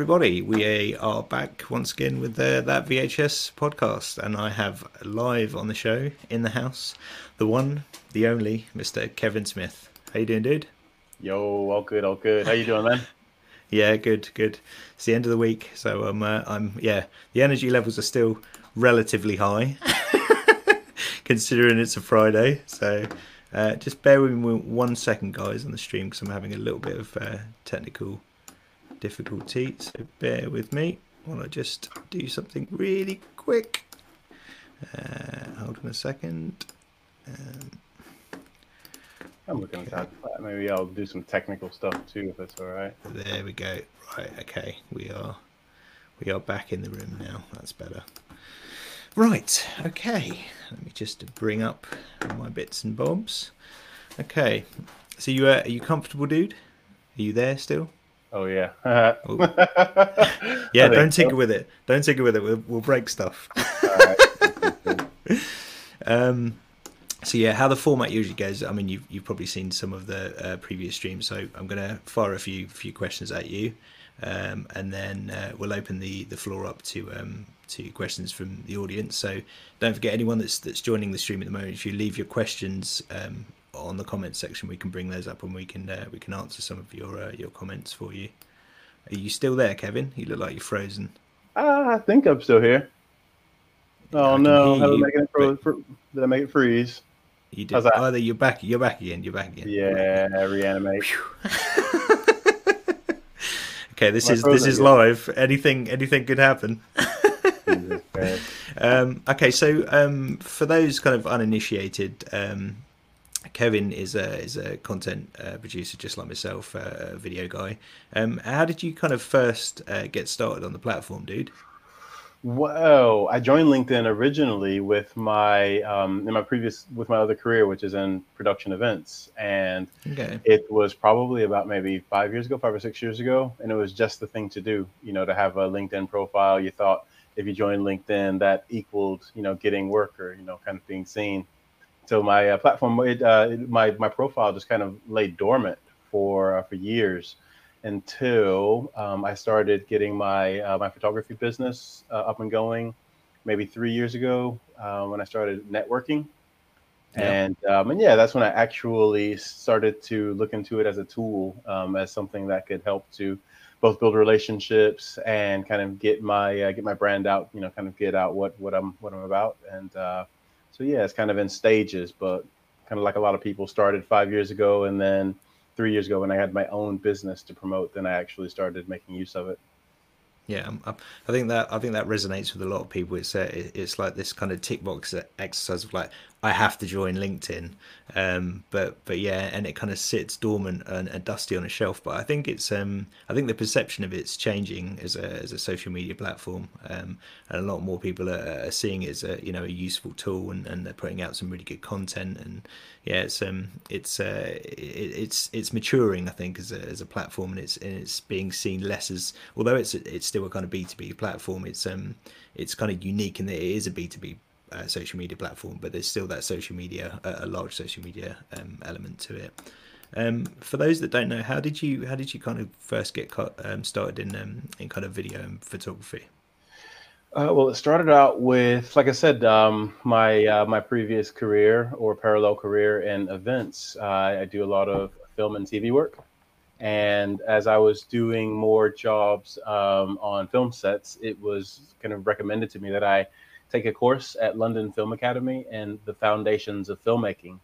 Everybody. We are back once again with the, that VHS podcast, and I have live on the show in the house the one, the only, Mr. Kevin Smith. How you doing, dude? Yo, all good, all good. How you doing, man? yeah, good, good. It's the end of the week, so I'm, uh, I'm, yeah, the energy levels are still relatively high, considering it's a Friday. So, uh, just bear with me one second, guys, on the stream because I'm having a little bit of uh, technical difficulty. So bear with me while I just do something really quick. Uh, hold on a second. Um, I'm looking at that. Maybe I'll do some technical stuff too, if that's all right. There we go. Right. Okay. We are we are back in the room now. That's better. Right. Okay. Let me just bring up my bits and bobs. Okay. So you uh, are you comfortable, dude? Are you there still? Oh yeah. oh. Yeah, don't tinker so. with it. Don't tinker with it. We'll, we'll break stuff. um, so yeah, how the format usually goes. I mean, you've you've probably seen some of the uh, previous streams, so I'm going to fire a few few questions at you, um, and then uh, we'll open the the floor up to um, to questions from the audience. So don't forget anyone that's that's joining the stream at the moment. If you leave your questions um, on the comments section, we can bring those up and we can uh, we can answer some of your uh, your comments for you. Are you still there, Kevin? You look like you're frozen. Uh, I think I'm still here. Oh no! Did I, make it fro- did I make it freeze? You did. Oh, you're back. You're back again. You're back again. Yeah, reanimate. okay, this is this is live. Anything anything could happen. um, okay, so um, for those kind of uninitiated, um, Kevin is a is a content uh, producer just like myself, uh, a video guy. Um, how did you kind of first uh, get started on the platform, dude? Well, I joined LinkedIn originally with my um, in my previous with my other career, which is in production events, and okay. it was probably about maybe five years ago, five or six years ago, and it was just the thing to do. You know, to have a LinkedIn profile. You thought if you joined LinkedIn, that equaled you know getting work or you know kind of being seen so my uh, platform, it, uh, my my profile just kind of lay dormant for uh, for years until um, I started getting my uh, my photography business uh, up and going, maybe three years ago uh, when I started networking, yeah. and um, and yeah, that's when I actually started to look into it as a tool, um, as something that could help to both build relationships and kind of get my get my brand out, you know, kind of get out what what I'm what I'm about and so yeah, it's kind of in stages, but kind of like a lot of people started five years ago, and then three years ago when I had my own business to promote, then I actually started making use of it. Yeah, um, I think that I think that resonates with a lot of people. It's uh, it's like this kind of tick box exercise of like I have to join LinkedIn, um, but but yeah, and it kind of sits dormant and, and, dusty on a shelf. But I think it's um, I think the perception of it's changing as a as a social media platform, um, and a lot more people are, are, seeing it as a you know a useful tool, and, and they're putting out some really good content. And yeah, it's um it's uh, it, it's it's maturing. I think as a as a platform, and it's and it's being seen less as although it's it's still a kind of B two B platform. It's um it's kind of unique in that it is a B two B uh, social media platform, but there's still that social media, uh, a large social media um, element to it. Um, for those that don't know, how did you how did you kind of first get um, started in um, in kind of video and photography? Uh, well, it started out with, like I said, um, my uh, my previous career or parallel career in events. I do a lot of film and TV work, and as I was doing more jobs um, on film sets, it was kind of recommended to me that I take a course at London Film Academy and the foundations of filmmaking.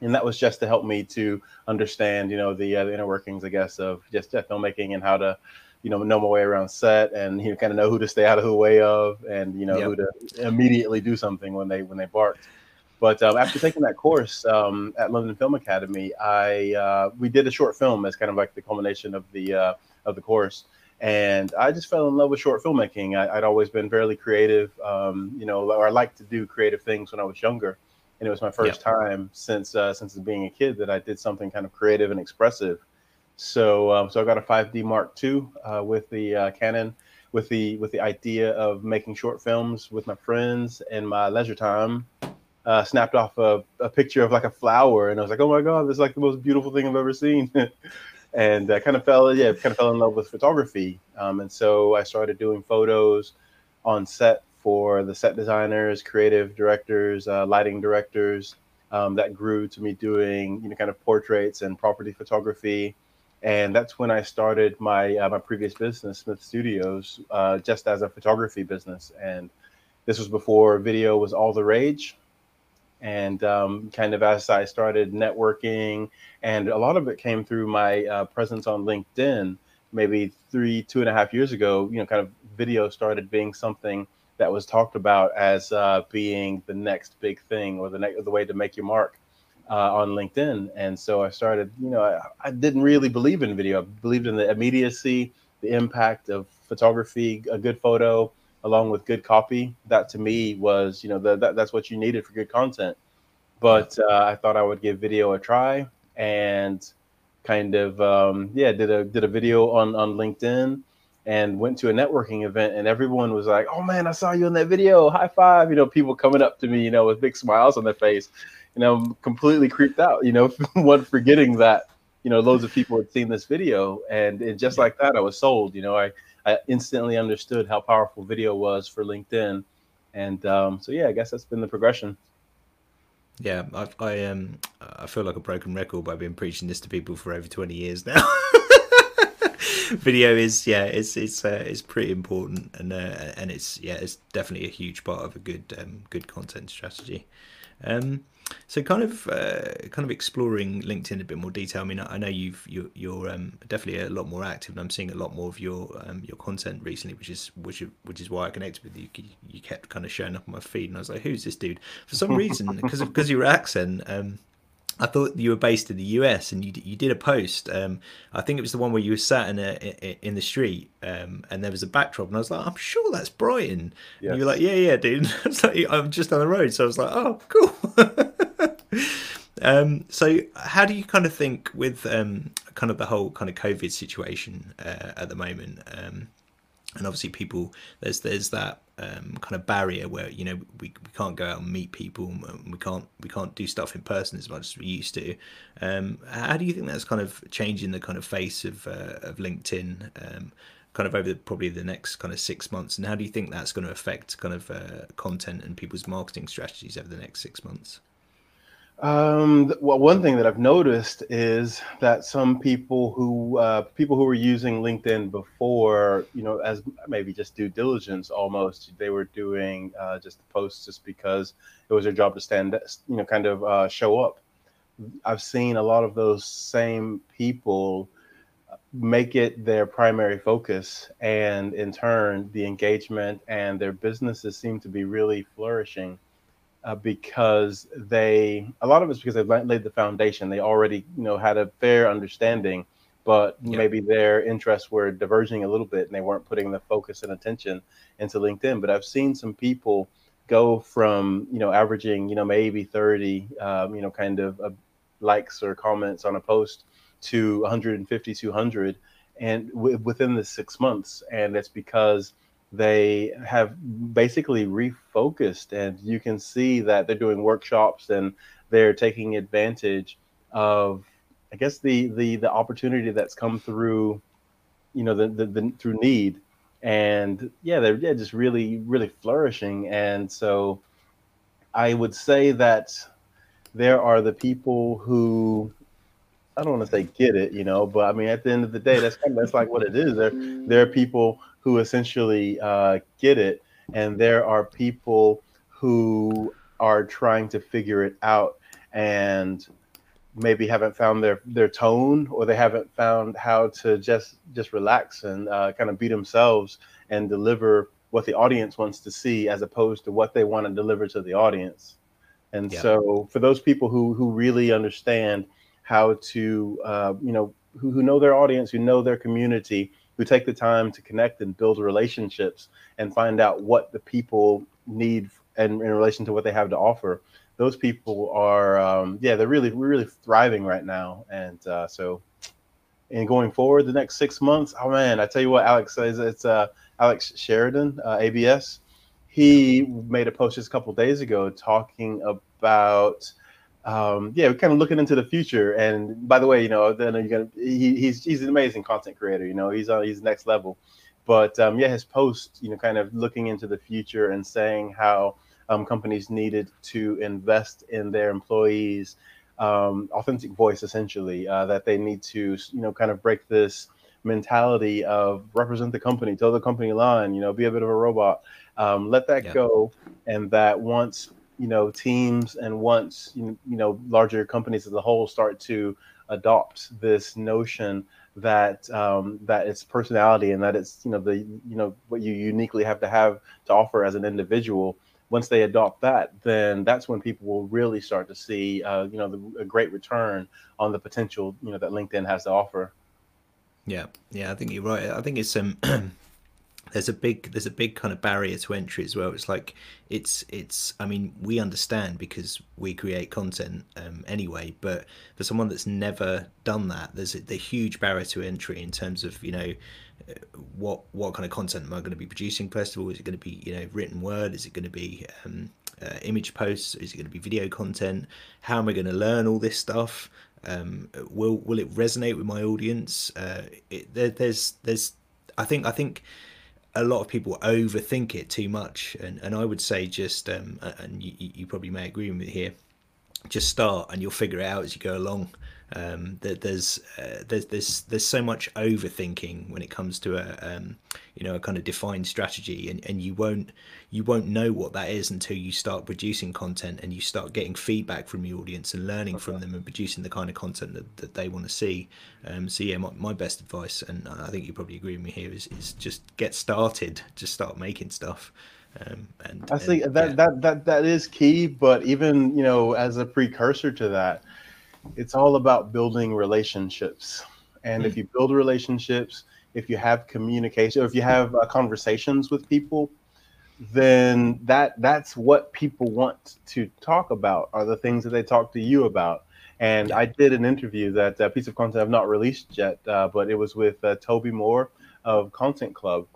And that was just to help me to understand, you know, the, uh, the inner workings, I guess, of just uh, filmmaking and how to, you know, know my way around set and you know, kind of know who to stay out of the way of, and you know, yep. who to immediately do something when they when they barked. But um, after taking that course um, at London Film Academy, I uh, we did a short film as kind of like the culmination of the uh, of the course and I just fell in love with short filmmaking. I, would always been fairly creative, um, you know, or I liked to do creative things when I was younger, and it was my first yeah. time since uh, since being a kid that I did something kind of creative and expressive. So, um, so I got a 5D Mark II uh, with the uh, Canon, with the with the idea of making short films with my friends in my leisure time. Uh, snapped off a, a picture of like a flower, and I was like, "Oh my god, this is like the most beautiful thing I've ever seen." and I kind of fell yeah kind of fell in love with photography. Um, and so I started doing photos on set for the set designers, creative directors, uh, lighting directors. Um, that grew to me doing you know kind of portraits and property photography, and that's when I started my uh, my previous business, Smith Studios, uh, just as a photography business. And this was before video was all the rage, and um, kind of as I started networking, and a lot of it came through my uh, presence on LinkedIn. Maybe three, two and a half years ago, you know, kind of video started being something that was talked about as uh, being the next big thing or the next the way to make your mark uh, on LinkedIn. And so I started, you know, I, I, didn't really believe in video. I believed in the immediacy, the impact of photography, a good photo along with good copy. That to me was, you know, the, that, that's what you needed for good content. But uh, I thought I would give video a try and kind of, um, yeah, did a did a video on on LinkedIn and went to a networking event and everyone was like, "Oh man, I saw you in that video. High five! You know, people coming up to me, you know, with big smiles on their face. You know, completely creeped out. You know, one forgetting that you know loads of people had seen this video, and, and just like that, I was sold. You know, I I instantly understood how powerful video was for LinkedIn, and um, so yeah, I guess that's been the progression. Yeah, I, I um I feel like a broken record, I've been preaching this to people for over twenty years now. video is yeah it's it's uh, it's pretty important and uh, and it's yeah it's definitely a huge part of a good um, good content strategy um, so kind of uh, kind of exploring LinkedIn in a bit more detail. I mean, I know you've you're, you're um, definitely a lot more active, and I'm seeing a lot more of your um, your content recently, which is which is, which is why I connected with you. You kept kind of showing up on my feed, and I was like, "Who's this dude?" For some reason, because of because your accent, um, I thought you were based in the US, and you you did a post. Um, I think it was the one where you were sat in a in the street, um, and there was a backdrop, and I was like, "I'm sure that's Brighton." Yes. And you were like, "Yeah, yeah, dude." like, I'm just on the road, so I was like, "Oh, cool." um, so, how do you kind of think with um, kind of the whole kind of COVID situation uh, at the moment? Um, and obviously people there's there's that um, kind of barrier where you know we, we can't go out and meet people and we can't we can't do stuff in person as much as we used to um, how do you think that's kind of changing the kind of face of uh, of linkedin um, kind of over the, probably the next kind of six months and how do you think that's going to affect kind of uh, content and people's marketing strategies over the next six months um, well, one thing that I've noticed is that some people who uh, people who were using LinkedIn before, you know, as maybe just due diligence almost, they were doing uh, just the posts just because it was their job to stand, you know, kind of uh, show up. I've seen a lot of those same people make it their primary focus, and in turn, the engagement and their businesses seem to be really flourishing uh, because they a lot of it's because they've laid the foundation. They already you know had a fair understanding, but yep. maybe their interests were diverging a little bit and they weren't putting the focus and attention into LinkedIn. But I've seen some people go from you know averaging you know maybe 30 um, you know kind of uh, likes or comments on a post to 150 200 and w- within the six months and it's because they have basically refocused and you can see that they're doing workshops and they're taking advantage of i guess the the the opportunity that's come through you know the, the, the through need and yeah they're just really really flourishing and so i would say that there are the people who I don't want to say get it, you know, but I mean, at the end of the day, that's kind of, that's like what it is. There, there are people who essentially uh, get it, and there are people who are trying to figure it out and maybe haven't found their their tone or they haven't found how to just just relax and uh, kind of be themselves and deliver what the audience wants to see as opposed to what they want to deliver to the audience and yeah. so for those people who who really understand how to uh, you know who, who know their audience who know their community who take the time to connect and build relationships and find out what the people need and in relation to what they have to offer. Those people are um, yeah they're really we're really thriving right now. And uh, so and going forward the next six months oh man i tell you what alex says it's uh, alex sheridan uh, abs he made a post just a couple days ago talking about um, yeah, we're kind of looking into the future. And by the way, you know, then you're gonna he, he's he's an amazing content creator. You know, he's on he's next level. But um, yeah, his post, you know, kind of looking into the future and saying how um, companies needed to invest in their employees' um, authentic voice, essentially, uh, that they need to, you know, kind of break this mentality of represent the company, tell the company line, you know, be a bit of a robot, um, let that yeah. go, and that once you know teams and once you know larger companies as a whole start to adopt this notion that um, that it's personality and that it's you know the you know what you uniquely have to have to offer as an individual once they adopt that then that's when people will really start to see uh, you know the, a great return on the potential you know that linkedin has to offer. Yeah. Yeah i think you're right. I think it's um there's a big there's a big kind of barrier to entry as well. It's like it's it's i mean we understand because we create content um, anyway but for someone that's never done that there's a, the huge barrier to entry in terms of you know uh, what what kind of content am i going to be producing first of all? Is it going to be you know written word? Is it going to be um, uh, image posts? Is it going to be video content? How am i going to learn all this stuff? Um, will will it resonate with my audience? Uh, it, there, there's there's i think i think a lot of people overthink it too much, and, and I would say just um, and you, you probably may agree with me here, just start and you'll figure it out as you go along. Um, that there's uh, there's there's there's so much overthinking when it comes to a um, you know a kind of defined strategy, and, and you won't you won't know what that is until you start producing content and you start getting feedback from your audience and learning okay. from them and producing the kind of content that, that they want to see. Um, so yeah, my, my best advice, and I think you probably agree with me here, is is just get started, just start making stuff. Um, and I think and, that, yeah. that that that is key. But even you know, as a precursor to that, it's all about building relationships. And mm. if hmm. you build relationships, if you have communication, or if you have uh, conversations with people, then that that's what people want to talk about are the things that they talk to you about. And I did an interview that uh, piece of content I've not released yet, uh, but it was with uh, Toby Moore of Content Club.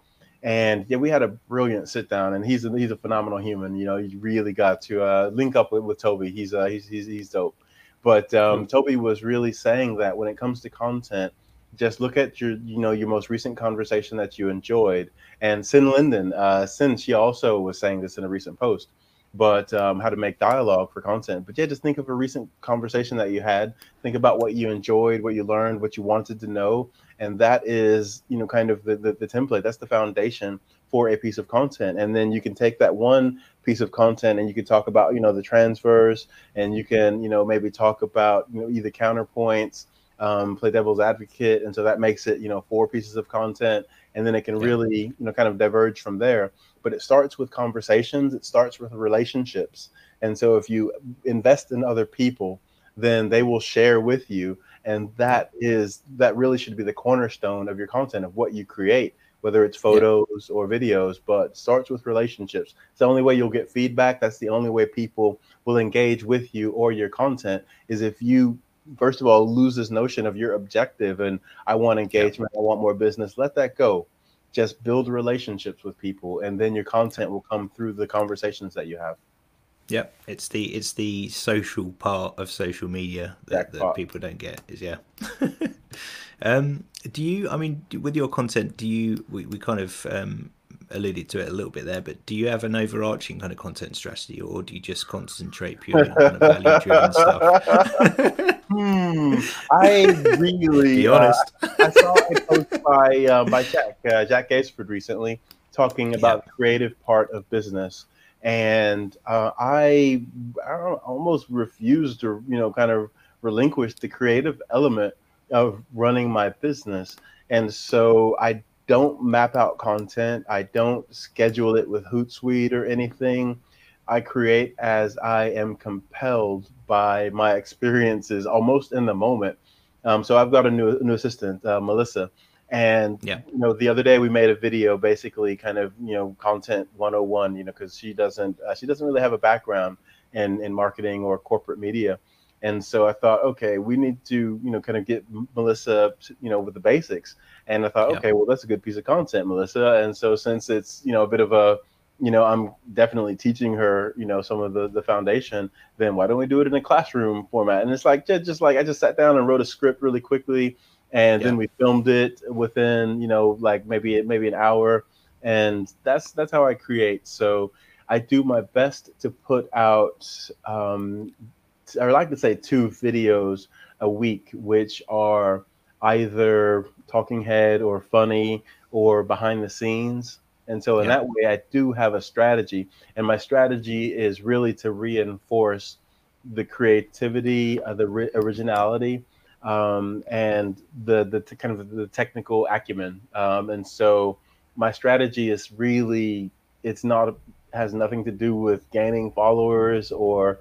And yeah, we had a brilliant sit down, and he's a, he's a phenomenal human. You know, you really got to uh, link up with, with Toby. He's, uh, he's he's he's dope. But um, Toby was really saying that when it comes to content, just look at your you know your most recent conversation that you enjoyed. And Sin Linden, uh, Sin, she also was saying this in a recent post but um, how to make dialogue for content. But yeah, just think of a recent conversation that you had. Think about what you enjoyed, what you learned, what you wanted to know, and that is, you know, kind of the, the, the template. That's the foundation for a piece of content. And then you can take that one piece of content and you can talk about, you know, the transfers, and you can, you know, maybe talk about, you know, either counterpoints. Um, play devil's advocate, and so that makes it, you know, four pieces of content, and then it can yeah. really, you know, kind of diverge from there but it starts with conversations, it starts with relationships. And so if you invest in other people, then they will share with you. And that is that really should be the cornerstone of your content of what you create, whether it's photos yeah. or videos, but starts with relationships. It's the only way you'll get feedback. That's the only way people will engage with you or your content is if you first of all lose this notion of your objective and I want engagement. I want more business. Let that go just build relationships with people and then your content will come through the conversations that you have yep it's the it's the social part of social media that, that, that people don't get is yeah um do you i mean with your content do you we, we kind of um alluded to it a little bit there but do you have an overarching kind of content strategy or do you just concentrate purely on kind of value driven stuff Hmm. I really. Be honest. Uh, I saw a post by uh, by Jack uh, Jack Gaisford recently talking about yeah. the creative part of business, and uh, I, I almost refused to you know kind of relinquish the creative element of running my business, and so I don't map out content. I don't schedule it with Hootsuite or anything. I create as I am compelled by my experiences almost in the moment. Um, so I've got a new new assistant, uh, Melissa, and yeah. you know the other day we made a video, basically kind of you know content 101, you know, because she doesn't uh, she doesn't really have a background in in marketing or corporate media, and so I thought, okay, we need to you know kind of get Melissa, you know, with the basics, and I thought, yeah. okay, well that's a good piece of content, Melissa, and so since it's you know a bit of a you know, I'm definitely teaching her, you know, some of the the foundation. Then why don't we do it in a classroom format? And it's like just, just like I just sat down and wrote a script really quickly, and yeah. then we filmed it within, you know, like maybe maybe an hour, and that's that's how I create. So I do my best to put out. Um, I like to say two videos a week, which are either talking head or funny or behind the scenes. And so in yeah. that way, I do have a strategy, and my strategy is really to reinforce the creativity, uh, the ri- originality, um, and the the t- kind of the technical acumen. Um, and so my strategy is really it's not has nothing to do with gaining followers or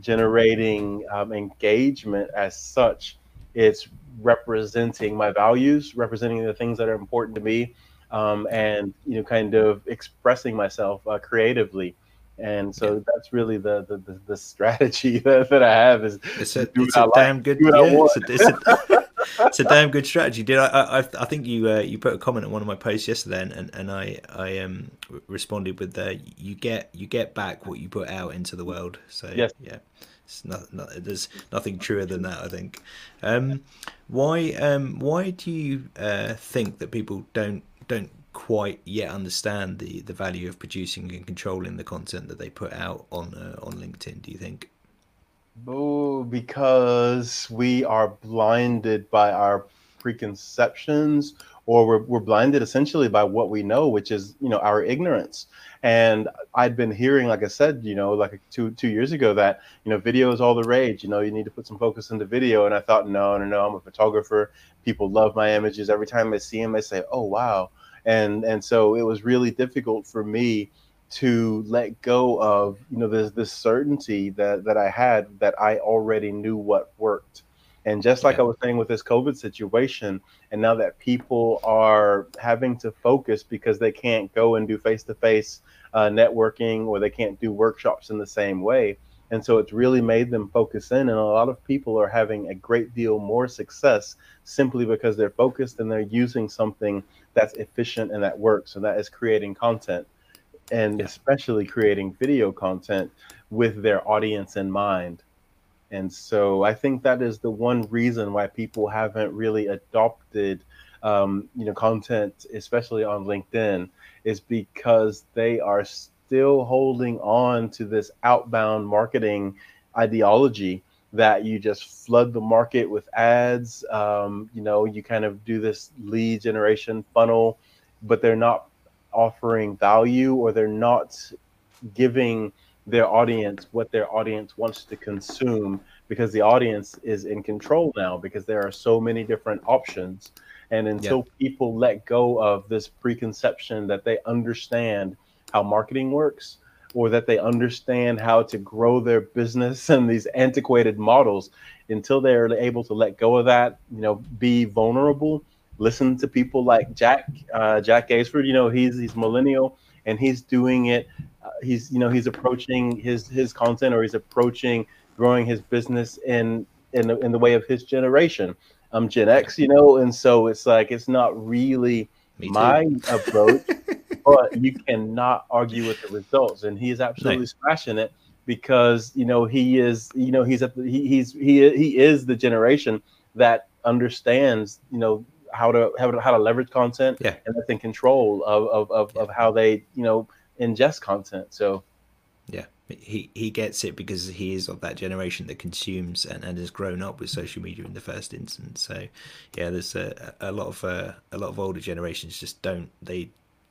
generating um, engagement as such. It's representing my values, representing the things that are important to me, um, and you know, kind of expressing myself uh, creatively. And so that's really the the, the, the strategy that, that, I have is it's a, it's a damn good yeah, it's, a, it's, a, it's, a, damn good strategy. Did I I, I think you uh, you put a comment on one of my posts yesterday and, and, and I I um responded with the you get you get back what you put out into the world. So yes. yeah. It's not, not, there's nothing truer than that, I think. Um, why um, why do you uh, think that people don't don't quite yet understand the, the value of producing and controlling the content that they put out on uh, on LinkedIn? Do you think? Oh, because we are blinded by our preconceptions, or we're, we're blinded essentially by what we know, which is you know our ignorance. And I'd been hearing, like I said, you know, like two two years ago, that you know, video is all the rage. You know, you need to put some focus into video. And I thought, no, no, no, I'm a photographer. People love my images. Every time I see them, I say, oh wow. And and so it was really difficult for me to let go of you know this this certainty that that I had that I already knew what worked and just like yeah. I was saying with this COVID situation, and now that people are having to focus because they can't go and do face to face networking or they can't do workshops in the same way. And so it's really made them focus in. And a lot of people are having a great deal more success simply because they're focused and they're using something that's efficient and that works. And that is creating content and yeah. especially creating video content with their audience in mind. And so I think that is the one reason why people haven't really adopted, um, you know, content, especially on LinkedIn, is because they are still holding on to this outbound marketing ideology that you just flood the market with ads. Um, you know, you kind of do this lead generation funnel, but they're not offering value or they're not giving their audience what their audience wants to consume because the audience is in control now because there are so many different options and until yeah. people let go of this preconception that they understand how marketing works or that they understand how to grow their business and these antiquated models until they're able to let go of that you know be vulnerable listen to people like jack uh, jack Gaisford. you know he's he's millennial and he's doing it uh, he's you know he's approaching his his content or he's approaching growing his business in in the, in the way of his generation. I'm Gen X, you know, and so it's like it's not really my approach, but you cannot argue with the results. And he is absolutely nice. smashing it because you know he is you know he's at the, he, he's he he is the generation that understands you know how to how to, how to leverage content yeah. and that's in control of of, of, yeah. of how they you know ingest content. So yeah he he gets it because he is of that generation that consumes and, and has grown up with social media in the first instance. So yeah, there's a, a lot of uh, a lot of older generations just don't they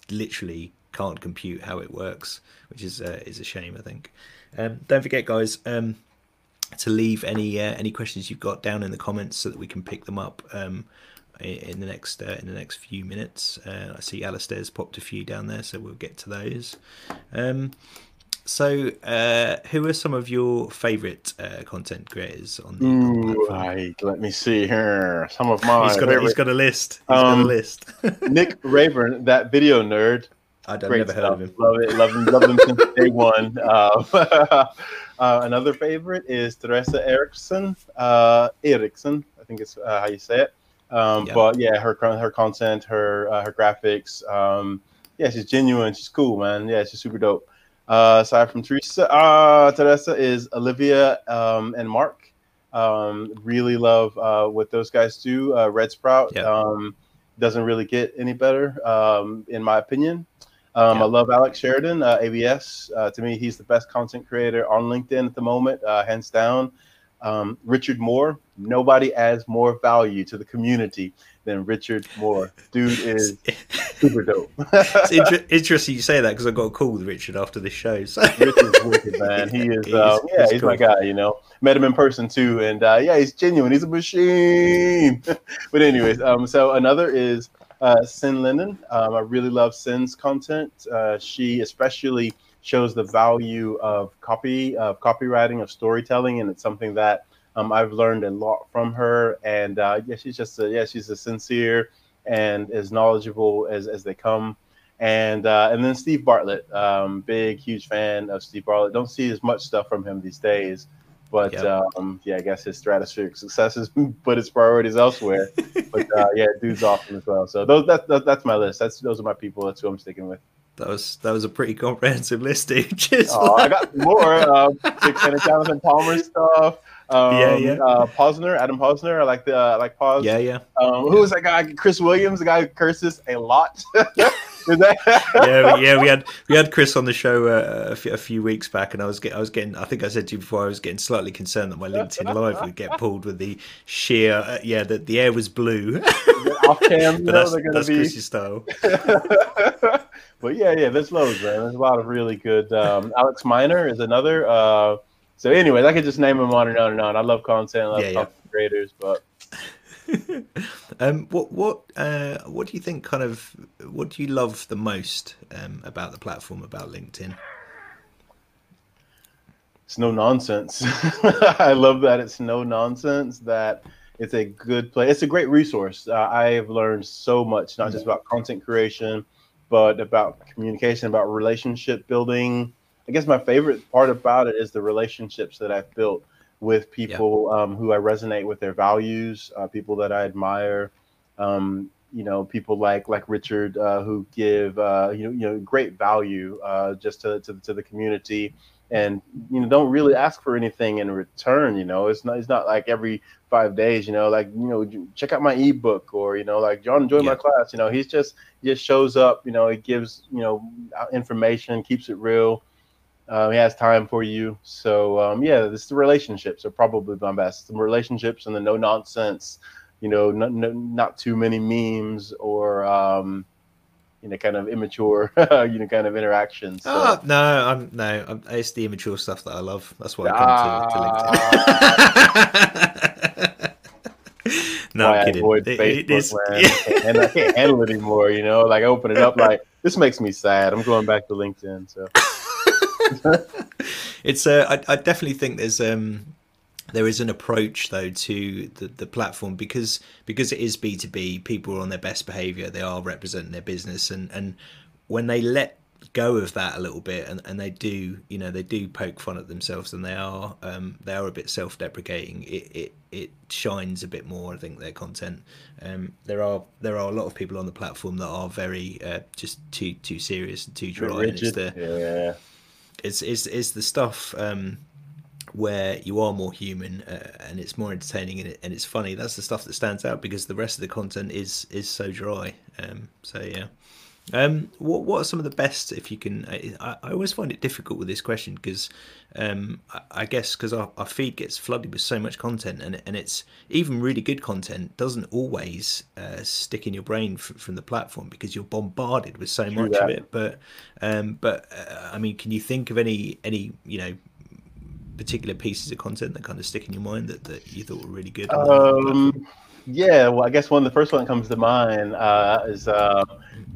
literally can't compute how it works, which is uh, is a shame. I think. Um, don't forget, guys. Um, to leave any uh, any questions you've got down in the comments so that we can pick them up um, in the next uh, in the next few minutes. Uh, I see Alistair's popped a few down there, so we'll get to those. Um, so, uh, who are some of your favourite uh, content creators on the, Ooh, right, let me see here. Some of mine. He's got, a, he's got a list. He's um, got a um, list. Nick Rayburn, that video nerd. I don't never stuff. heard of him. Love it. Love him. Love him since day one. Uh, uh, another favorite is Teresa Erickson. Uh, Erickson, I think it's uh, how you say it. Um, yeah. But yeah, her her content, her uh, her graphics. Um, yeah, she's genuine. She's cool, man. Yeah, she's super dope. Uh, aside from Teresa, uh, Teresa is Olivia um, and Mark. Um, really love uh, what those guys do. Uh, Red Sprout Yeah. um, doesn't really get any better, um, in my opinion. Um, Yeah. I love Alex Sheridan, uh, ABS. Uh, to me, he's the best content creator on LinkedIn at the moment, uh, hands down. Um, Richard Moore, nobody adds more value to the community than Richard Moore. Dude is super dope. it's inter- interesting you say that because I got a call with Richard after this show. So Richard's wicked, man. He is, He's- uh, yeah, he's he's my guy. You know, met him in person too, and uh, yeah, he's genuine. He's a machine. but anyways, um, so another is uh, Sin Lennon. Um, I really love Sin's content. Uh, she especially shows the value of copy, of copywriting, of storytelling, and it's something that um, I've learned a lot from her. And uh, yeah, she's just a, yeah, she's a sincere and as knowledgeable as as they come and uh, and then Steve Bartlett, um, big huge fan of Steve Bartlett. Don't see as much stuff from him these days, but Yeah. um, yeah, I guess his stratospheric successes put his priorities elsewhere. but uh, yeah, dude's awesome as well. So those that, that that's my list. That's those are my people. That's who I'm sticking with. That was that was a pretty comprehensive list. Cheers. Oh, I got more. Uh, big fan of Jonathan Palmer stuff. Um, Yeah, yeah. Uh, Posner, Adam Posner. I like the uh, like Pos. yeah, yeah, Um, who was that guy? Chris Williams, the guy who curses a lot. Is that? yeah, yeah. We had we had Chris on the show uh, a, few, weeks back, and I was get, I was getting. I think I said to you before, I was getting slightly concerned that my LinkedIn live would get pulled with the sheer. Uh, yeah, that the air was blue. off cam, that's that's be. Chris's style. But yeah, yeah, there's loads, man. There's a lot of really good. Um, Alex Miner is another. Uh, so, anyways, I could just name them on and on and on. I love content, I love Yeah, yeah. creators, but um, what what uh, what do you think? Kind of, what do you love the most um, about the platform, about LinkedIn? it's no nonsense. I love that it's no nonsense. That it's a good place. It's a great resource. Uh, I have learned so much, not just about content creation, but about communication, about relationship building. I guess my favorite part about it is the relationships that I've built with people um, who I resonate with their values, uh, people that I admire. Um, you know, people like like Richard uh, who give uh, you know you know great value uh, just to, to to the community, and you know don't really ask for anything in return. You know, it's not it's not like every five days. You know, like you know check out my ebook or you know like John enjoy my class. You know, he's just he just shows up. You know, he gives you know information, keeps it real. Uh, he has time for you. So um, yeah, this the relationships are probably my best. The relationships and the no nonsense, you know, no, no, not too many memes or um, you know, kind of immature, you know, kind of interactions. So. Oh no, I'm no, I'm, it's the immature stuff that I love. That's why I come to, to LinkedIn. no, I'm I kidding. avoid It- Facebook, it is- man. and I can't handle it anymore. You know, like I open it up, like this makes me sad. I'm going back to LinkedIn. So it's uh, I, I definitely think there's um there is an approach though to the, the platform because because it is b2b people are on their best behavior they are representing their business and and when they let go of that a little bit and, and they do you know they do poke fun at themselves and they are um they are a bit self-deprecating. It it, it shines a bit more i think their content. Um there are there are a lot of people on the platform that are very uh, just too too serious and too dry and it's the Yeah. it's it's it's the stuff um, where you are more human uh, and it's more entertaining and, it, and it's funny. That's the stuff that stands out because the rest of the content is is so dry. Um, so yeah. Um, what what are some of the best if you can? I, I always find it difficult with this question because um, I, I guess because our, our feed gets flooded with so much content and and it's even really good content doesn't always uh, stick in your brain f- from the platform because you're bombarded with so True much of it. But um, but uh, I mean, can you think of any any you know particular pieces of content that kind of stick in your mind that, that you thought were really good? on the platform? Um, yeah, well, I guess one of the first one that comes to mind uh, is uh,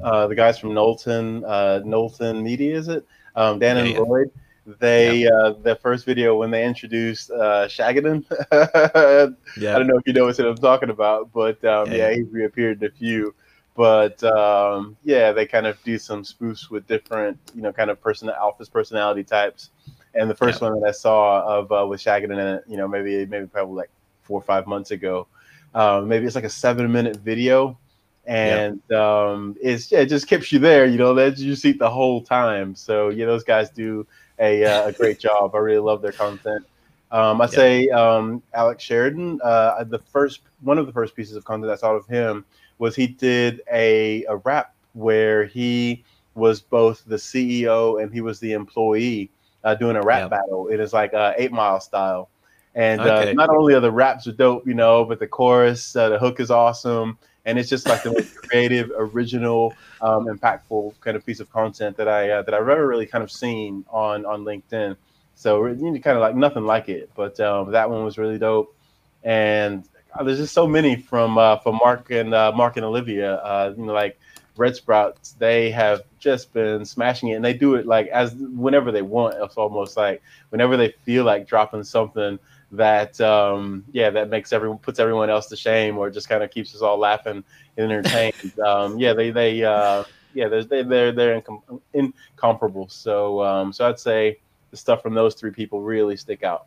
uh, the guys from Knowlton, uh, Knowlton Media, is it? Um, Dan and Yeah, yeah. Lloyd. They uh, their first video when they introduced uh, Shagadan. yeah, I don't know if you know what I'm talking about, but um, Yeah, yeah, yeah. he's reappeared in a few. But um, yeah, they kind of do some spoofs with different, you know, kind of person Alpha's personality types. And the first Yeah. one that I saw of uh, with Shagadan in it, you know, maybe maybe probably like four or five months ago. Um, maybe it's like a seven minute video, and yeah. um, it's yeah, it just keeps you there. You know, that you see the whole time. So yeah, those guys do a, uh, a great job. I really love their content. Um, I yeah. say um, Alex Sheridan. Uh, the first one of the first pieces of content I saw of him was he did a, a rap where he was both the CEO and he was the employee uh, doing a rap battle. It is like uh, Eight Mile style. And uh, not only are the raps are dope, you know, but the chorus, uh, the hook is awesome and it's just like the most creative, original, um, impactful kind of piece of content that I uh, that I've ever really kind of seen on on LinkedIn. So you know, kind of like nothing like it, but um, that one was really dope. And uh, there's just so many from uh, from Mark and uh, Mark and Olivia. Uh, you know, like Red Sprouts, they have just been smashing it, and they do it like as whenever they want. It's almost like whenever they feel like dropping something that um, yeah that makes everyone puts everyone else to shame or just kind of keeps us all laughing and entertained. um, yeah, they they uh, yeah they're they're they're incom- incomparable. So um, so I'd say the stuff from those three people really stick out.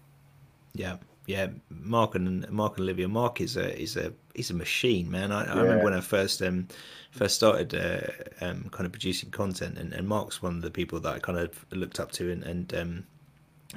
Yeah, yeah, Mark and Mark and Olivia. Mark is a is a he's a machine, man. I, yeah. I remember when I first um first started uh, um kind of producing content, and, and Mark's one of the people that I kind of looked up to, and and um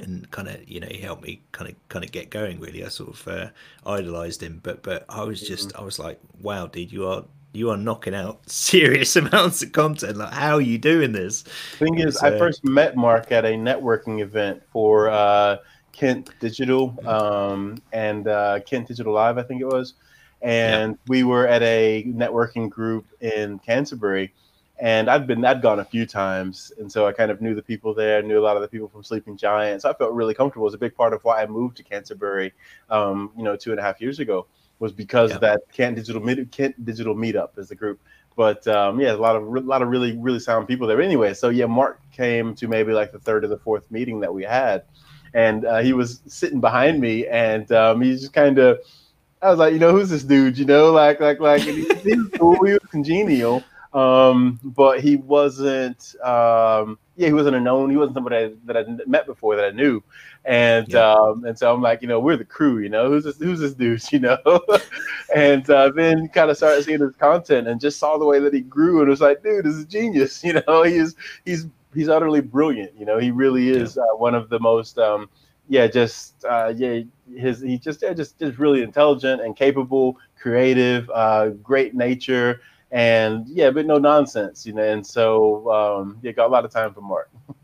and kind of you know he helped me kind of kind of get going really i sort of uh, idolized him but but i was just mm-hmm. i was like wow dude you are you are knocking out serious amounts of content like how are you doing this thing is i first met mark at a networking event for uh, kent digital um, and uh, kent digital live i think it was and we were at a networking group in canterbury and I'd been I'd gone a few times, and so I kind of knew the people there, knew a lot of the people from Sleeping Giants. So I felt really comfortable. It was a big part of why I moved to Canterbury, um, you know, two and a half years ago, was because yeah. of that Kent Digital Meet Kent Digital Meetup as the group. But um, yeah, a lot of a lot of really really sound people there. Anyway, so yeah, Mark came to maybe like the third or the fourth meeting that we had, and uh, he was sitting behind me, and um, he just kind of. I was like, you know, who's this dude? You know, like, like, like, he, he was cool. He was congenial um, but he wasn't. Um, yeah, he wasn't a known. He wasn't somebody that I'd met before that I knew, and yeah. um, and so I'm like, you know, we're the crew. You know, who's this? Who's this dude? You know, and uh, then kind of started seeing his content and just saw the way that he grew and was like, dude, this is genius. You know, he's he's he's utterly brilliant. You know, he really is yeah. uh, one of the most. Um, yeah, just uh, yeah, his he just yeah, just just really intelligent and capable, creative, uh, great nature and yeah, but no nonsense, you know. And so um, yeah, got a lot of time for Mark.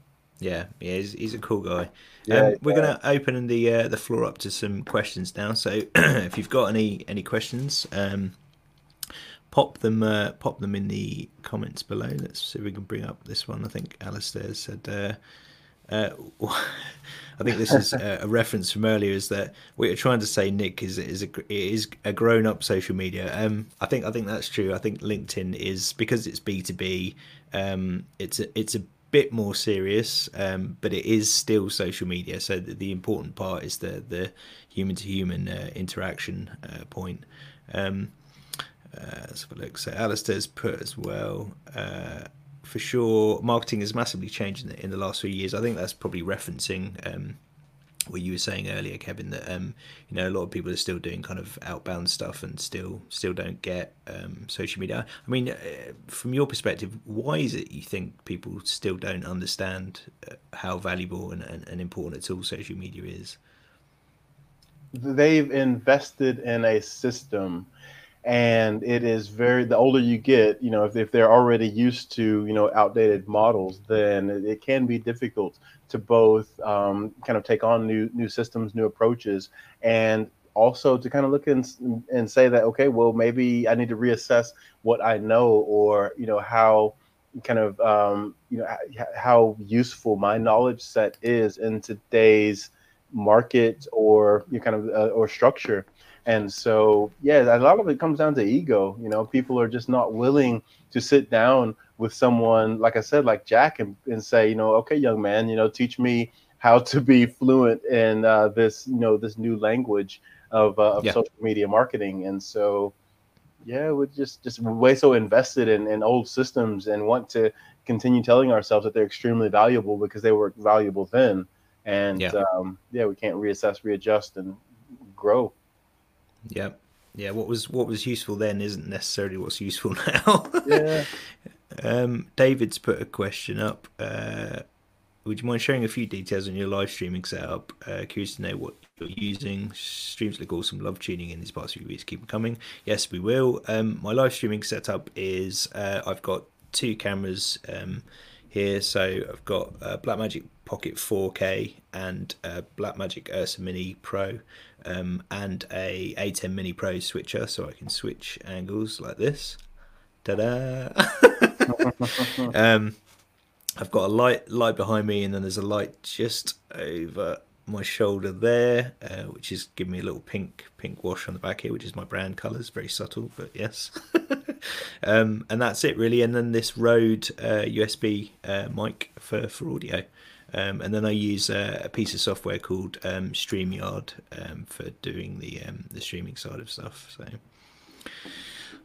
Yeah, yeah, he's, he's a cool guy. Yeah, um, we're yeah. going to open the uh, the floor up to some questions now. So if you've got any any questions, um, pop them uh, pop them in the comments below. Let's see if we can bring up this one. I think Alistair said. Uh, uh, I think this is a, reference from earlier. Is that what you're trying to say, Nick? Is is a is a grown up social media? Um, I think I think that's true. I think LinkedIn is because it's B two B. Um, it's a it's a bit more serious, um, but it is still social media. So the, the important part is the the human to human uh, interaction uh, point. Um, uh, let's have a look. So Alistair's put as well. Uh, for sure, marketing has massively changed in the, in the last few years. I think that's probably referencing um, what you were saying earlier, Kevin. That um, you know a lot of people are still doing kind of outbound stuff and still still don't get um, social media. I mean, uh, from your perspective, why is it you think people still don't understand uh, how valuable and, and, and important a tool social media is? They've invested in a system and it is very the older you get you know if, if they're already used to you know outdated models then it, it can be difficult to both um, kind of take on new new systems new approaches and also to kind of look and, and say that okay well maybe i need to reassess what i know or you know how kind of um, you know how useful my knowledge set is in today's market or you kind of uh, or structure and so, yeah, a lot of it comes down to ego. You know, people are just not willing to sit down with someone, like I said, like Jack, and, and say, you know, okay, young man, you know, teach me how to be fluent in uh, this, you know, this new language of, uh, of yeah. social media marketing. And so, yeah, we're just just way so invested in, in old systems and want to continue telling ourselves that they're extremely valuable because they were valuable then. And yeah, um, yeah we can't reassess, readjust, and grow. Yep. yeah, what was what was useful then isn't necessarily what's useful now. Yeah. um, David's put a question up. Uh, would you mind sharing a few details on your live streaming setup? Uh, curious to know what you're using. Streams look awesome. Love tuning in these past few weeks. Keep them coming. Yes, we will. Um, my live streaming setup is uh, I've got two cameras um, here. So I've got a Blackmagic Pocket 4K and a Blackmagic Ursa Mini Pro um, and a ATEM Mini Pro switcher, so I can switch angles like this. Ta-da! um, I've got a light light behind me, and then there's a light just over my shoulder there, uh, which is giving me a little pink pink wash on the back here, which is my brand colours. Very subtle, but yes. um, and that's it really. And then this Rode uh, USB uh, mic for for audio. Um, and then I use uh, a piece of software called um, StreamYard um, for doing the um, the streaming side of stuff. So,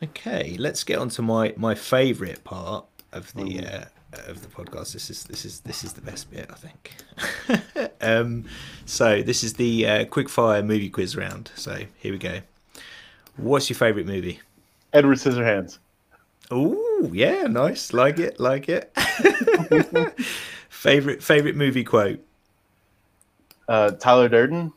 okay, let's get on to my my favourite part of the uh, of the podcast. This is this is this is the best bit, I think. um, so this is the uh, quick fire movie quiz round. So here we go. What's your favourite movie? Edward Scissorhands. Oh yeah, nice. Like it, like it. favorite favorite movie quote. Uh, Tyler Durden.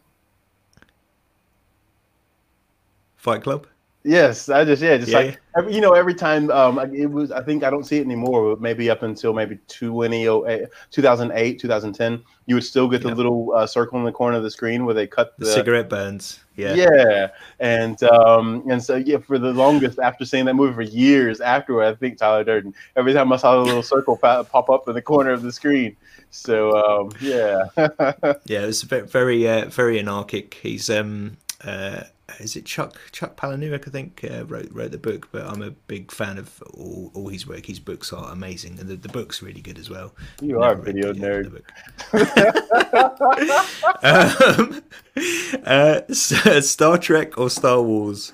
Fight Club. Yes, I just yeah, just Yeah, like every, you know, every time um, it was. I think I don't see it anymore, but maybe up until maybe 2008, 2008 2010, you would still get the Yeah. little uh, circle in the corner of the screen where they cut The, the, cigarette burns. Yeah. Yeah, and um, and so yeah, for the longest after seeing that movie for years afterward, I think Tyler Durden. Every time I saw the little circle pop, pop up in the corner of the screen, so um, yeah, Yeah, it's ve- very uh, very anarchic. He's um uh is it Chuck Chuck Palahniuk I think uh, wrote wrote the book, but I'm a big fan of all, all his work. His books are amazing, and the, the book's really good as well. you are a video nerd. um, uh, Star Trek or Star Wars?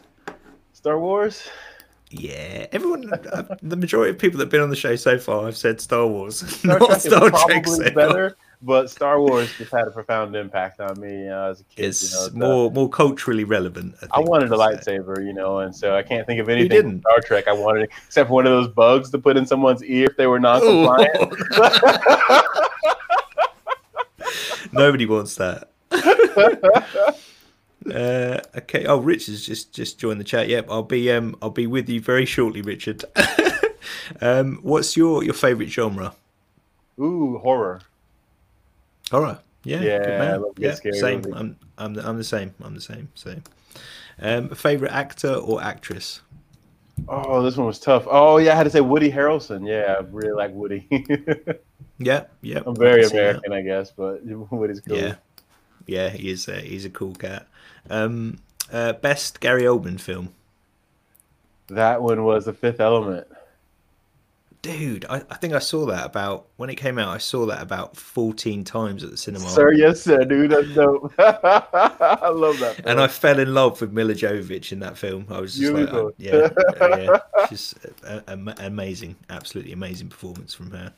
Star Wars. Yeah, everyone, uh, the majority of people that've been on the show so far have said Star Wars, Star not Trek Star Trek. so better, but Star Wars just had a profound impact on me know, as a kid. It's you know, the- more more culturally relevant. I, I wanted a lightsaber, you know, and so I can't think of anything didn't? Star Trek. I wanted, except for one of those bugs to put in someone's ear if they were non-compliant. Nobody wants that. uh, okay. Oh, Richard's just just joined the chat. Yep, I'll be um I'll be with you very shortly, Richard. um, what's your your favorite genre? Ooh, horror. Horror. Yeah. Yeah, good man. love a good Yeah. Same. movie. I'm I'm the, I'm the same. I'm the same. So, um, favorite actor or actress? Oh, this one was tough. Oh yeah, I had to say Woody Harrelson. Yeah, I really like Woody. Yeah. Yeah. I'm very I can see that. American, I guess, but Woody's cool. Yeah. Yeah. He is. Uh, he's a cool cat. Um, uh, best Gary Oldman film. That one was The Fifth Element. Dude, I, I think I saw that about when it came out. I saw that about fourteen times at the cinema, Sir, yes, sir, dude. That's dope. I love that. and I fell in love with Milla Jovovich in that film. I was just like, Beautiful. uh, yeah, uh, yeah, just a, a, a- amazing, absolutely amazing performance from her.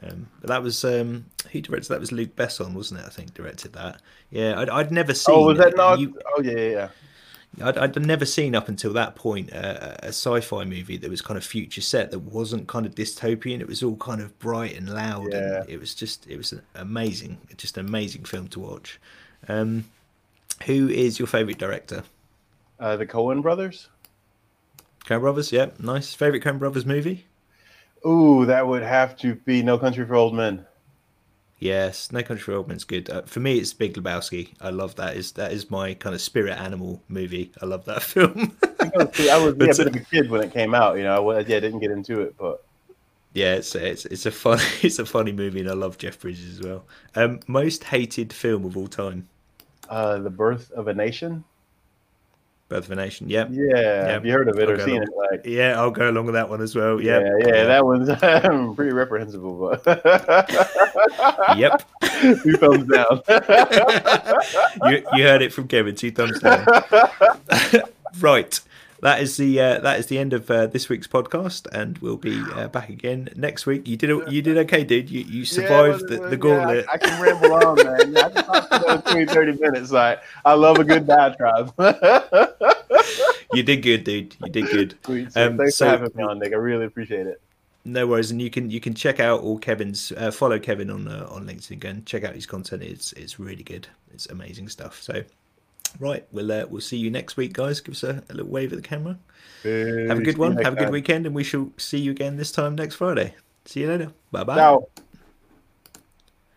Um, but that was um, who directed that was Luc Besson, wasn't it? I think directed that. Yeah, I'd, I'd never seen. Oh, was that not? you- oh, yeah, yeah, yeah. I'd, I'd never seen up until that point uh, a sci-fi movie that was kind of future set that wasn't kind of dystopian. It was all kind of bright and loud, Yeah. and it was just it was an amazing, just an amazing film to watch. Um, who is your favorite director? Uh, the Coen brothers. Coen Brothers, yeah, nice. Favorite Coen Brothers movie? Ooh, that would have to be No Country for Old Men. Yes, No Country for Old Men's good. Uh, for me, it's Big Lebowski. I love that. Is that is my kind of spirit animal movie? I love that film. I was, I was yeah, a bit of a kid when it came out. You know, I yeah, didn't get into it, but Yeah, it's it's it's a fun it's a funny movie, and I love Jeff Bridges as well. Um, most hated film of all time, uh, The Birth of a Nation. Birth of a Nation. Yeah, Yeah, have you heard of it or Okay. seen it? Like, yeah, I'll go along with that one as well. Yeah, yeah, yeah, that one's pretty reprehensible, but yep. two thumbs down. you you heard it from Kevin. Two thumbs down. right. That is the uh, that is the end of uh, this week's podcast, and we'll be uh, back again next week. You did you did okay, dude. You you survived Yeah, the, the yeah, gauntlet. I, I can ramble on, man. Yeah, I can talk for 20, 30 minutes. Like, I love a good diatribe. you did good, dude. You did good. Sweet, sweet. Um, Thanks so- for having me on, Nick. I really appreciate it. No worries, and you can you can check out all Kevin's uh, follow Kevin on uh, on LinkedIn again. Check out his content; it's it's really good. It's amazing stuff. So, right, we'll uh, we'll see you next week, guys. Give us a, a little wave at the camera. Have a good one. Have a good weekend, and we shall see you again this time next Friday. See you later. Bye bye.